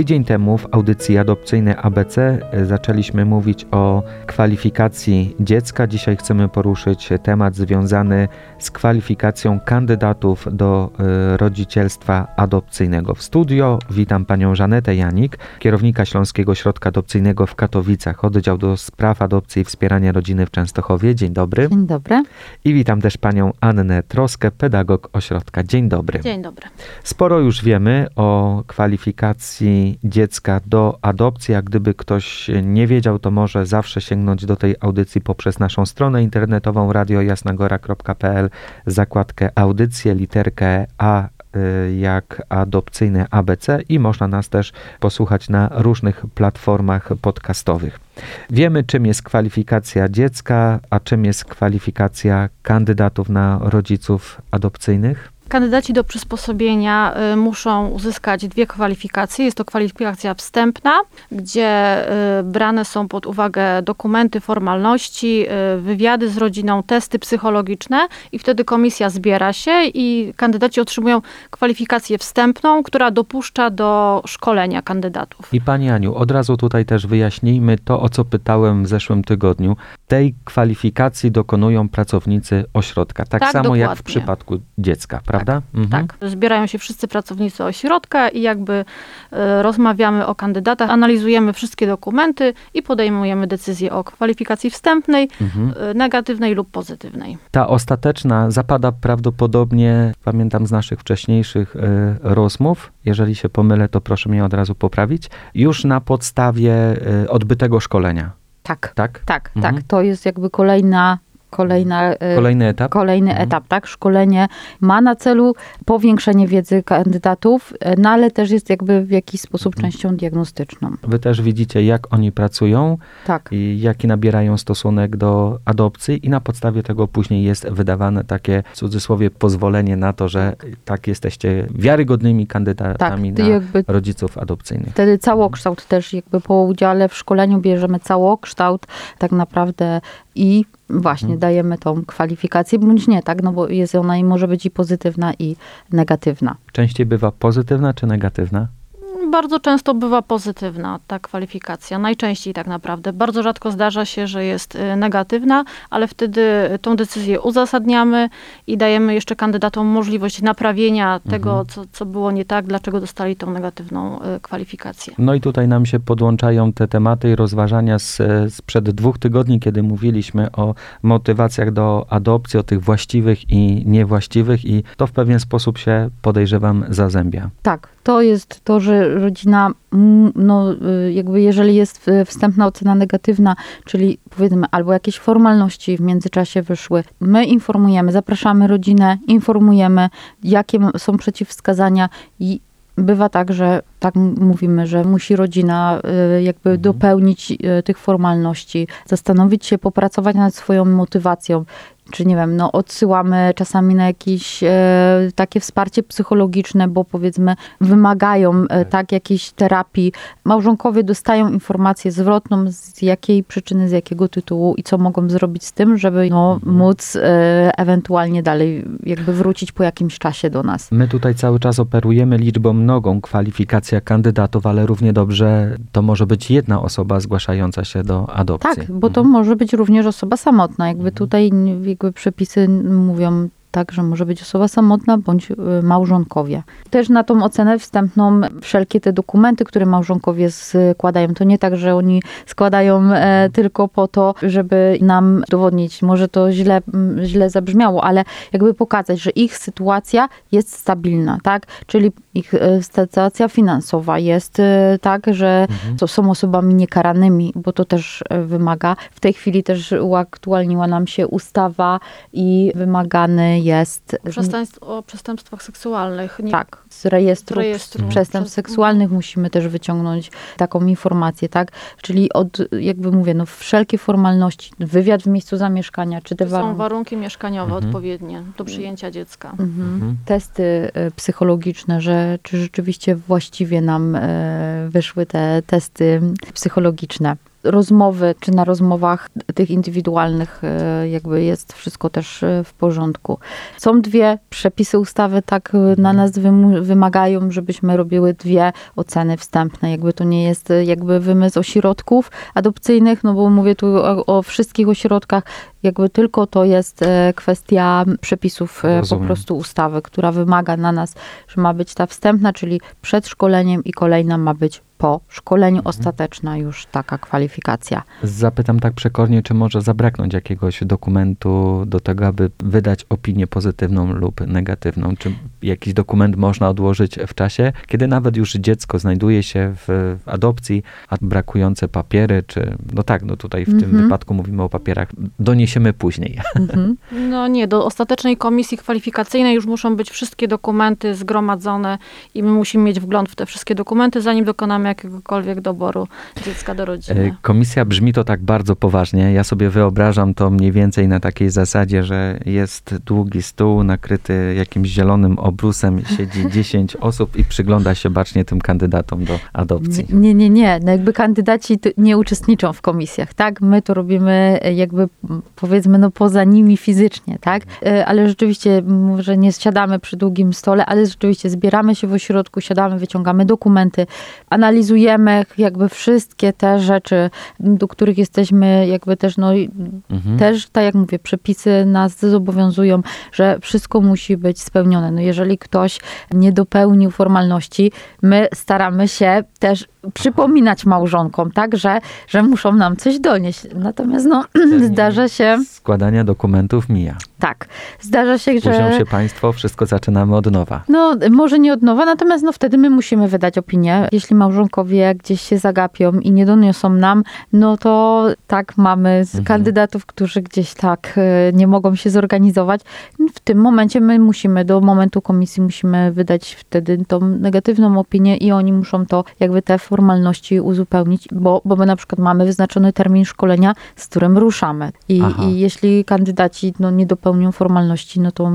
Tydzień temu w audycji adopcyjnej ABC e, zaczęliśmy mówić o kwalifikacji dziecka. Dzisiaj chcemy poruszyć temat związany z kwalifikacją kandydatów do e, rodzicielstwa adopcyjnego. W studio witam panią Żanetę Janik, kierownika Śląskiego Środka Adopcyjnego w Katowicach, oddział do spraw adopcji i wspierania rodziny w Częstochowie. Dzień dobry. Dzień dobry. I witam też panią Annę Troskę, pedagog ośrodka. Dzień dobry. Dzień dobry. Sporo już wiemy o kwalifikacji dziecka do adopcji, a gdyby ktoś nie wiedział, to może zawsze sięgnąć do tej audycji poprzez naszą stronę internetową radiojasnagora.pl, zakładkę audycje, literkę A y, jak adopcyjne ABC i można nas też posłuchać na różnych platformach podcastowych. Wiemy, czym jest kwalifikacja dziecka, a czym jest kwalifikacja kandydatów na rodziców adopcyjnych. Kandydaci do przysposobienia y, muszą uzyskać dwie kwalifikacje. Jest to kwalifikacja wstępna, gdzie y, brane są pod uwagę dokumenty, formalności, y, wywiady z rodziną, testy psychologiczne i wtedy komisja zbiera się i kandydaci otrzymują kwalifikację wstępną, która dopuszcza do szkolenia kandydatów. I Pani Aniu, od razu tutaj też wyjaśnijmy to, o co pytałem w zeszłym tygodniu. Tej kwalifikacji dokonują pracownicy ośrodka, tak, Tak, samo jak w dokładnie. przypadku dziecka, prawda? Mhm. Tak, zbierają się wszyscy pracownicy ośrodka i jakby e, rozmawiamy o kandydatach, analizujemy wszystkie dokumenty i podejmujemy decyzję o kwalifikacji wstępnej, Mhm. e, negatywnej lub pozytywnej. Ta ostateczna zapada prawdopodobnie, pamiętam z naszych wcześniejszych e, rozmów, jeżeli się pomylę, to proszę mnie od razu poprawić, już na podstawie odbytego szkolenia, Tak, tak? tak, Mhm. tak. To jest jakby kolejna, kolejna e, Kolejny etap? Kolejny Mhm. etap, tak? Szkolenie ma na celu powiększenie wiedzy kandydatów, e, no ale też jest jakby w jakiś sposób Mhm. częścią diagnostyczną. Wy też widzicie, jak oni pracują Tak. i jaki nabierają stosunek do adopcji i na podstawie tego później jest wydawane takie, w cudzysłowie, pozwolenie na to, że tak jesteście wiarygodnymi Tak, kandydatami ty na rodziców adopcyjnych. wtedy całokształt też jakby po udziale w szkoleniu bierzemy całokształt tak naprawdę i właśnie Mhm. dajemy tą kwalifikację, bądź nie, tak? No bo jest ona i może być i pozytywna i negatywna. Częściej bywa pozytywna czy negatywna? Bardzo często bywa pozytywna ta kwalifikacja, najczęściej tak naprawdę. Bardzo rzadko zdarza się, że jest e, negatywna, ale wtedy tą decyzję uzasadniamy i dajemy jeszcze kandydatom możliwość naprawienia tego, co, co było nie tak, dlaczego dostali tą negatywną e, kwalifikację. No i tutaj nam się podłączają te tematy i rozważania z, sprzed dwóch tygodni, kiedy mówiliśmy o motywacjach do adopcji, o tych właściwych i niewłaściwych i to w pewien sposób się, podejrzewam, zazębia. Tak, to jest to, że rodzina, mm, no y, jakby jeżeli jest y, wstępna ocena negatywna, czyli powiedzmy albo jakieś formalności w międzyczasie wyszły, my informujemy, zapraszamy rodzinę, informujemy, jakie są przeciwwskazania i bywa tak, że tak mówimy, że musi rodzina y, jakby Mhm. dopełnić tych formalności, zastanowić się, popracować nad swoją motywacją czy nie wiem, no odsyłamy czasami na jakieś e, takie wsparcie psychologiczne, bo powiedzmy wymagają e, tak jakiejś terapii. Małżonkowie dostają informację zwrotną z jakiej przyczyny, z jakiego tytułu i co mogą zrobić z tym, żeby no, Mhm. móc e, ewentualnie dalej jakby wrócić po jakimś czasie do nas. My tutaj cały czas operujemy liczbą mnogą kwalifikacja kandydatów, ale równie dobrze to może być jedna osoba zgłaszająca się do adopcji. Tak, bo to Mhm. może być również osoba samotna. Jakby Mhm. tutaj jakby przepisy mówią tak, że może być osoba samotna bądź y, małżonkowie. Też na tą ocenę wstępną wszelkie te dokumenty, które małżonkowie składają, to nie tak, że oni składają e, tylko po to, żeby nam udowodnić, może to źle, źle zabrzmiało, ale jakby pokazać, że ich sytuacja jest stabilna, tak? Czyli ich e, sytuacja finansowa jest e, tak, że Mhm. to są osobami niekaranymi, bo to też wymaga. W tej chwili też uaktualniła nam się ustawa i wymagany jest Przestępstw, o przestępstwach seksualnych. Nie, tak, z rejestru, z rejestru przestępstw seksualnych musimy też wyciągnąć taką informację, tak? Czyli od, jakby mówię, no wszelkie formalności, wywiad w miejscu zamieszkania, czy te To są warunki. warunki mieszkaniowe Mhm. odpowiednie do przyjęcia dziecka. Mhm. Mhm. Testy e, psychologiczne, że czy rzeczywiście właściwie nam e, wyszły te testy psychologiczne. Rozmowy, czy na rozmowach tych indywidualnych e, jakby jest wszystko też e, w porządku. Są dwie przepisy ustawy tak e, na nas wymagają, żebyśmy robiły dwie oceny wstępne. Jakby to nie jest jakby wymysł ośrodków adopcyjnych, no bo mówię tu o, o wszystkich ośrodkach, jakby tylko to jest kwestia przepisów Rozumiem. po prostu ustawy, która wymaga na nas, że ma być ta wstępna, czyli przed szkoleniem i kolejna ma być po szkoleniu mhm. ostateczna już taka kwalifikacja. Zapytam tak przekornie, czy może zabraknąć jakiegoś dokumentu do tego, aby wydać opinię pozytywną lub negatywną? Czy jakiś dokument można odłożyć w czasie, kiedy nawet już dziecko znajduje się w, adopcji, a brakujące papiery, czy no tak, no tutaj w mhm. tym wypadku mówimy o papierach, doniesiemy później. Mhm. No nie, do ostatecznej komisji kwalifikacyjnej już muszą być wszystkie dokumenty zgromadzone i my musimy mieć wgląd w te wszystkie dokumenty, zanim dokonamy jakiegokolwiek doboru dziecka do rodziny. E, komisja brzmi to tak bardzo poważnie. Ja sobie wyobrażam to mniej więcej na takiej zasadzie, że jest długi stół nakryty jakimś zielonym obrusem, siedzi 10 osób i przygląda się bacznie tym kandydatom do adopcji. Nie, nie, nie. No jakby kandydaci nie uczestniczą w komisjach, tak? My to robimy jakby powiedzmy no poza nimi fizycznie, tak? E, ale rzeczywiście może nie siadamy przy długim stole, ale rzeczywiście zbieramy się w ośrodku, siadamy, wyciągamy dokumenty, analizujemy analizujemy jakby wszystkie te rzeczy, do których jesteśmy jakby też, no mhm. też, tak jak mówię, przepisy nas zobowiązują, że wszystko musi być spełnione. No jeżeli ktoś nie dopełnił formalności, my staramy się też przypominać małżonkom, tak, że, że muszą nam coś donieść. Natomiast no, zdarza się... Składania dokumentów mija. Tak. Zdarza się, że... Spóźnią się państwo, wszystko zaczynamy od nowa. No, może nie od nowa, natomiast no wtedy my musimy wydać opinię. Jeśli małżonkowie gdzieś się zagapią i nie doniosą nam, no to tak mamy mhm. kandydatów, którzy gdzieś tak e, nie mogą się zorganizować. W tym momencie my musimy, do momentu komisji musimy wydać wtedy tą negatywną opinię i oni muszą to jakby te formalności uzupełnić, bo, bo my na przykład mamy wyznaczony termin szkolenia, z którym ruszamy. I, i jeśli kandydaci no, nie dopełnią formalności, no to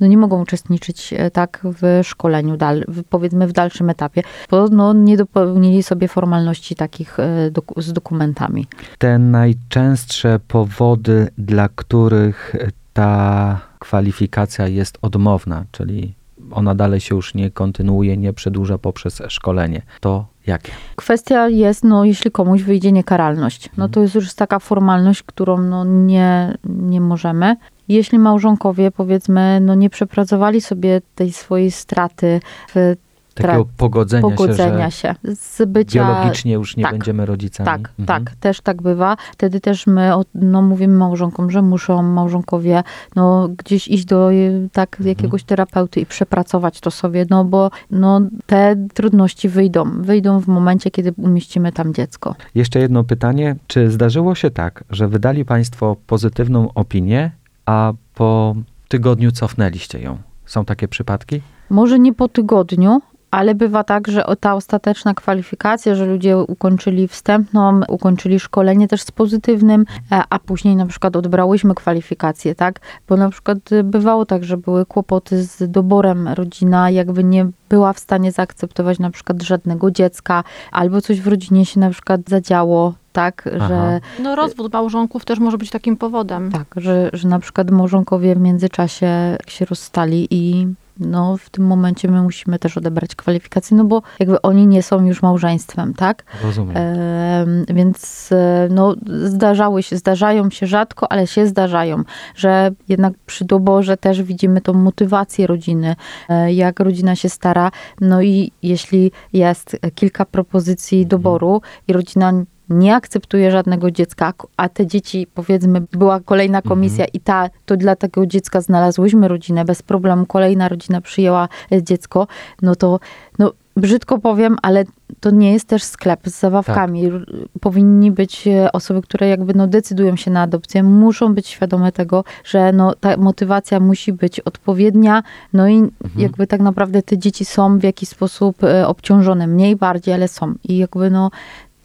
no, nie mogą uczestniczyć e, tak w szkoleniu, dal, powiedzmy w dalszym etapie, bo no, nie dopełnili sobie formalności takich e, doku, z dokumentami. Te najczęstsze powody, dla których ta kwalifikacja jest odmowna, czyli ona dalej się już nie kontynuuje, nie przedłuża poprzez szkolenie. To Jakie? Kwestia jest, no jeśli komuś wyjdzie niekaralność, no to jest już taka formalność, którą no nie, nie możemy. Jeśli małżonkowie, powiedzmy, no nie przepracowali sobie tej swojej straty w takiego pogodzenia, pogodzenia się, się, z bycia... Biologicznie już nie tak, będziemy rodzicami. Tak, mhm. tak, też tak bywa. Wtedy też my no, mówimy małżonkom, że muszą małżonkowie no, gdzieś iść do tak, mhm. jakiegoś terapeuty i przepracować to sobie, no bo no, te trudności wyjdą. Wyjdą w momencie, kiedy umieścimy tam dziecko. Jeszcze jedno pytanie. Czy zdarzyło się tak, że wydali Państwo pozytywną opinię, a po tygodniu cofnęliście ją? Są takie przypadki? Może nie po tygodniu, ale bywa tak, że ta ostateczna kwalifikacja, że ludzie ukończyli wstępną, ukończyli szkolenie też z pozytywnym, e, a później na przykład odbrałyśmy kwalifikację, tak? Bo na przykład bywało tak, że były kłopoty z doborem rodzina, jakby nie była w stanie zaakceptować na przykład żadnego dziecka, albo coś w rodzinie się na przykład zadziało, tak, Aha. że... No rozwód małżonków też może być takim powodem. Tak, że, że na przykład małżonkowie w międzyczasie się rozstali i no w tym momencie my musimy też odebrać kwalifikacje, no bo jakby oni nie są już małżeństwem, tak? Rozumiem. E, więc no zdarzały się, zdarzają się rzadko, ale się zdarzają, że jednak przy doborze też widzimy tą motywację rodziny, e, jak rodzina się stara, no i jeśli jest kilka propozycji mhm. doboru i rodzina nie akceptuje żadnego dziecka, a te dzieci, powiedzmy, była kolejna mhm. komisja mhm. i ta, to dla tego dziecka znalazłyśmy rodzinę, bez problemu kolejna rodzina przyjęła e, dziecko, no to, no brzydko powiem, ale to nie jest też sklep z zabawkami. Tak. Powinni być e, osoby, które jakby no decydują się na adopcję, muszą być świadome tego, że no ta motywacja musi być odpowiednia, no i mhm. jakby tak naprawdę te dzieci są w jakiś sposób e, obciążone, mniej, bardziej, ale są. I jakby no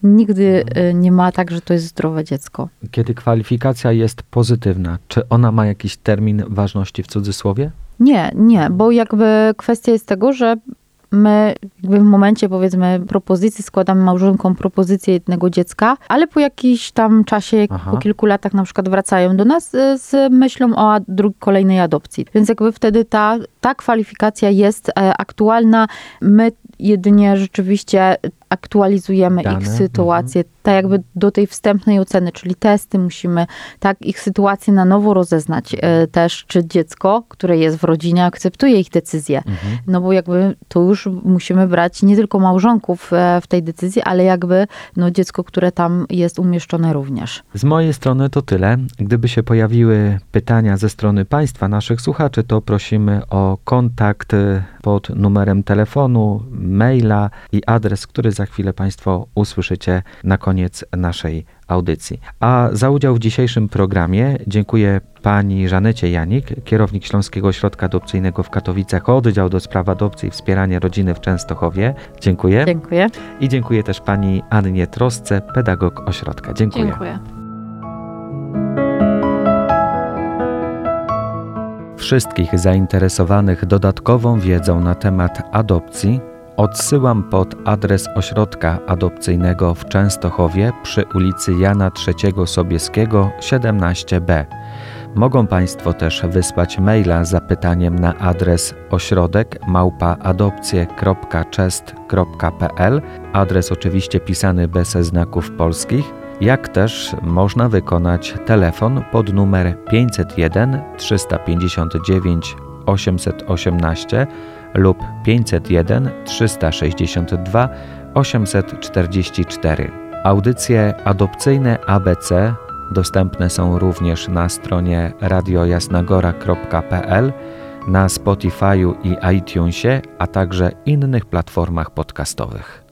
Nigdy e, nie ma tak, że to jest zdrowe dziecko. Kiedy kwalifikacja jest pozytywna, czy ona ma jakiś termin ważności w cudzysłowie? Nie, nie, bo jakby kwestia jest tego, że my w momencie powiedzmy propozycji składamy małżonkom propozycję jednego dziecka, ale po jakimś tam czasie, Aha. po kilku latach na przykład wracają do nas e, z myślą o ad- dru- kolejnej adopcji. Więc jakby wtedy ta, ta kwalifikacja jest e, aktualna. My jedynie rzeczywiście aktualizujemy Dane, ich sytuację, tak jakby do tej wstępnej oceny, czyli testy musimy tak ich sytuację na nowo rozeznać e, też, czy dziecko, które jest w rodzinie, akceptuje ich decyzję. Mhm. No bo jakby tu już musimy brać nie tylko małżonków e, w tej decyzji, ale jakby no dziecko, które tam jest umieszczone również. Z mojej strony to tyle. Gdyby się pojawiły pytania ze strony Państwa, naszych słuchaczy, to prosimy o kontakt y, pod numerem telefonu, maila i adres, który za chwilę Państwo usłyszycie na koniec naszej audycji. A za udział w dzisiejszym programie dziękuję pani Żanecie Janik, kierownik Śląskiego Ośrodka Adopcyjnego w Katowicach, oddział do spraw adopcji i wspierania rodziny w Częstochowie. Dziękuję. Dziękuję. I dziękuję też pani Annie Trosce, pedagog ośrodka. Dziękuję. Dziękuję. Wszystkich zainteresowanych dodatkową wiedzą na temat adopcji odsyłam pod adres ośrodka adopcyjnego w Częstochowie przy ulicy Jana III Sobieskiego 17b. Mogą Państwo też wysłać maila z zapytaniem na adres ośrodek małpaadopcje.chest.pl, adres oczywiście pisany bez znaków polskich, jak też można wykonać telefon pod numer 501 359 818 lub 501 362 844. Audycje adopcyjne ABC dostępne są również na stronie radiojasnagora.pl, na Spotify'u i iTunesie, a także innych platformach podcastowych.